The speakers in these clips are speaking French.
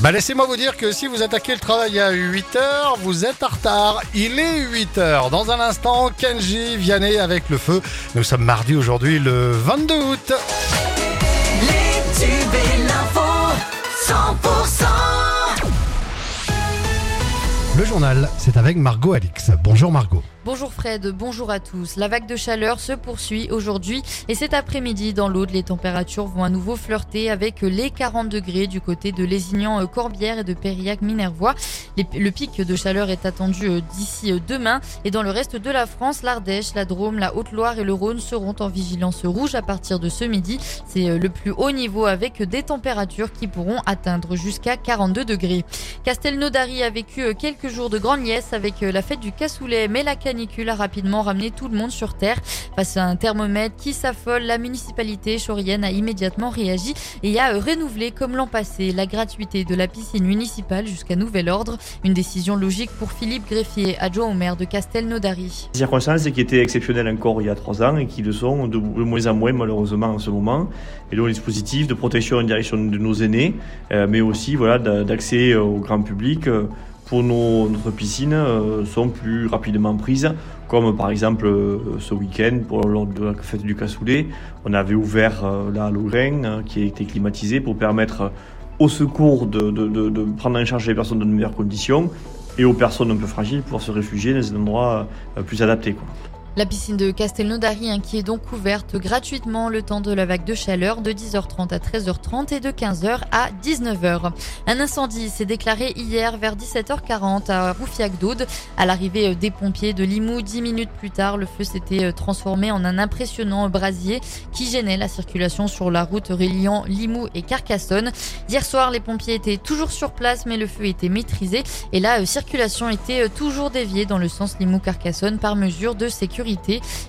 Bah laissez-moi vous dire que si vous attaquez le travail à 8h, vous êtes en retard. Il est 8h. Dans un instant, Kenji Vianney avec le feu. Nous sommes mardi aujourd'hui le 22 août. Les tubes et l'info 100% Le journal, c'est avec Margot Alix. Bonjour Margot. Bonjour Fred, bonjour à tous. La vague de chaleur se poursuit aujourd'hui et cet après-midi dans l'Aude, les températures vont à nouveau flirter avec les 40 degrés du côté de Lézignan-Corbière et de Périac-Minervois. Le pic de chaleur est attendu euh, d'ici euh, demain et dans le reste de la France, l'Ardèche, la Drôme, la Haute-Loire et le Rhône seront en vigilance rouge à partir de ce midi. C'est euh, le plus haut niveau avec des températures qui pourront atteindre jusqu'à 42 degrés. Castelnaudary a vécu quelques jours de grande liesse avec la fête du cassoulet, mais la a rapidement ramené tout le monde sur Terre. Face à un thermomètre qui s'affole, la municipalité chaurienne a immédiatement réagi et a renouvelé, comme l'an passé, la gratuité de la piscine municipale jusqu'à nouvel ordre. Une décision logique pour Philippe Greffier, adjoint au maire de Castelnaudary. Des circonstances qui étaient exceptionnelles encore il y a trois ans et qui le sont de moins en moins malheureusement en ce moment. Et donc le dispositif de protection en direction de nos aînés, euh, mais aussi voilà d'accès au grand public euh, pour nos, notre piscine euh, sont plus rapidement prises, comme par exemple euh, ce week-end pour lors de la fête du cassoulet, on avait ouvert euh, la Lorraine qui a été climatisée pour permettre au secours de, de, de, de, prendre en charge les personnes dans de meilleures conditions et aux personnes un peu fragiles pour se réfugier dans des endroits plus adaptés. Quoi. La piscine de Castelnaudary hein, qui est donc ouverte gratuitement le temps de la vague de chaleur de 10h30 à 13h30 et de 15h à 19h. Un incendie s'est déclaré hier vers 17h40 à Roufiac d'Aude. À l'arrivée des pompiers de Limoux, 10 minutes plus tard, le feu s'était transformé en un impressionnant brasier qui gênait la circulation sur la route reliant Limoux et Carcassonne. Hier soir, les pompiers étaient toujours sur place mais le feu était maîtrisé et la circulation était toujours déviée dans le sens Limoux-Carcassonne par mesure de sécurité.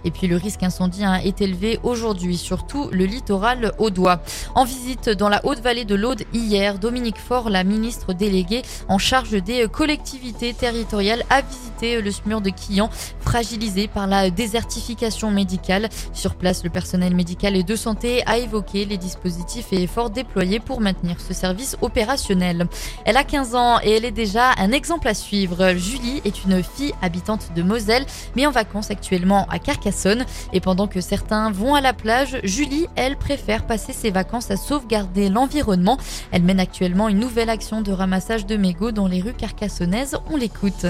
Et puis le risque incendie est élevé aujourd'hui, surtout le littoral audois. En visite dans la Haute-Vallée de l'Aude hier, Dominique Faure, la ministre déléguée en charge des collectivités territoriales, a visité le SMUR de Quillan, fragilisé par la désertification médicale. Sur place, le personnel médical et de santé a évoqué les dispositifs et efforts déployés pour maintenir ce service opérationnel. Elle a 15 ans et elle est déjà un exemple à suivre. Julie est une fille habitante de Moselle, mais en vacances actuellement à Carcassonne. Et pendant que certains vont à la plage, Julie, elle, préfère passer ses vacances à sauvegarder l'environnement. Elle mène actuellement une nouvelle action de ramassage de mégots dans les rues carcassonnaises. On l'écoute.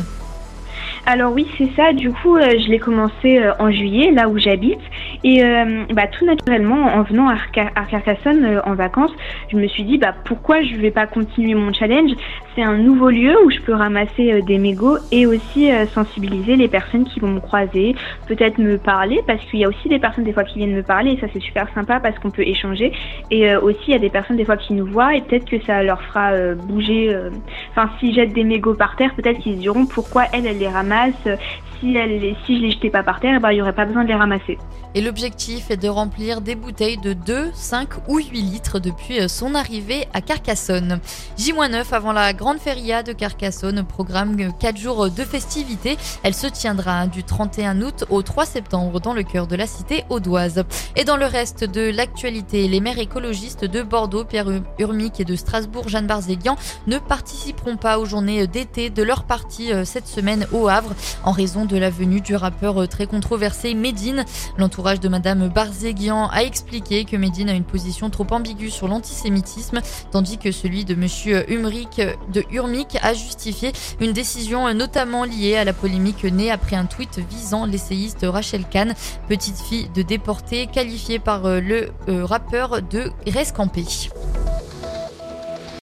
Alors oui, c'est ça. Du coup, euh, je l'ai commencé euh, en juillet, là où j'habite. Et euh, bah, tout naturellement, en venant à, Carcassonne euh, en vacances, je me suis dit bah, pourquoi je ne vais pas continuer mon challenge? C'est un nouveau lieu où je peux ramasser euh, des mégots et aussi euh, sensibiliser les personnes qui vont me croiser, peut-être me parler, parce qu'il y a aussi des personnes des fois qui viennent me parler et ça c'est super sympa parce qu'on peut échanger. Et aussi, il y a des personnes des fois qui nous voient et peut-être que ça leur fera bouger. Enfin, s'ils jettent des mégots par terre, peut-être qu'ils se diront pourquoi elle, elle les ramasse si, elle, si je les jetais pas par terre, ben, il n'y aurait pas besoin de les ramasser. Et l'objectif est de remplir des bouteilles de 2, 5 ou 8 litres depuis son arrivée à Carcassonne. J-9 avant la grande feria de Carcassonne, programme 4 jours de festivités. Elle se tiendra du 31 août au 3 septembre dans le cœur de la cité audoise. Et dans le reste de l'actualité, les maires écologistes de Bordeaux, Pierre Urmic et de Strasbourg, Jeanne Barzéguian, ne participeront pas aux journées d'été de leur parti cette semaine au Havre en raison de la venue du rappeur très controversé Medine. L'entourage de Madame Barzéguian a expliqué que Medine a une position trop ambiguë sur l'antisémitisme, tandis que celui de Monsieur Humric de Urmic a justifié une décision notamment liée à la polémique née après un tweet visant l'essayiste Rachel Kahn, petite fille de déportés qualifiée par le rappeur de Rescampé.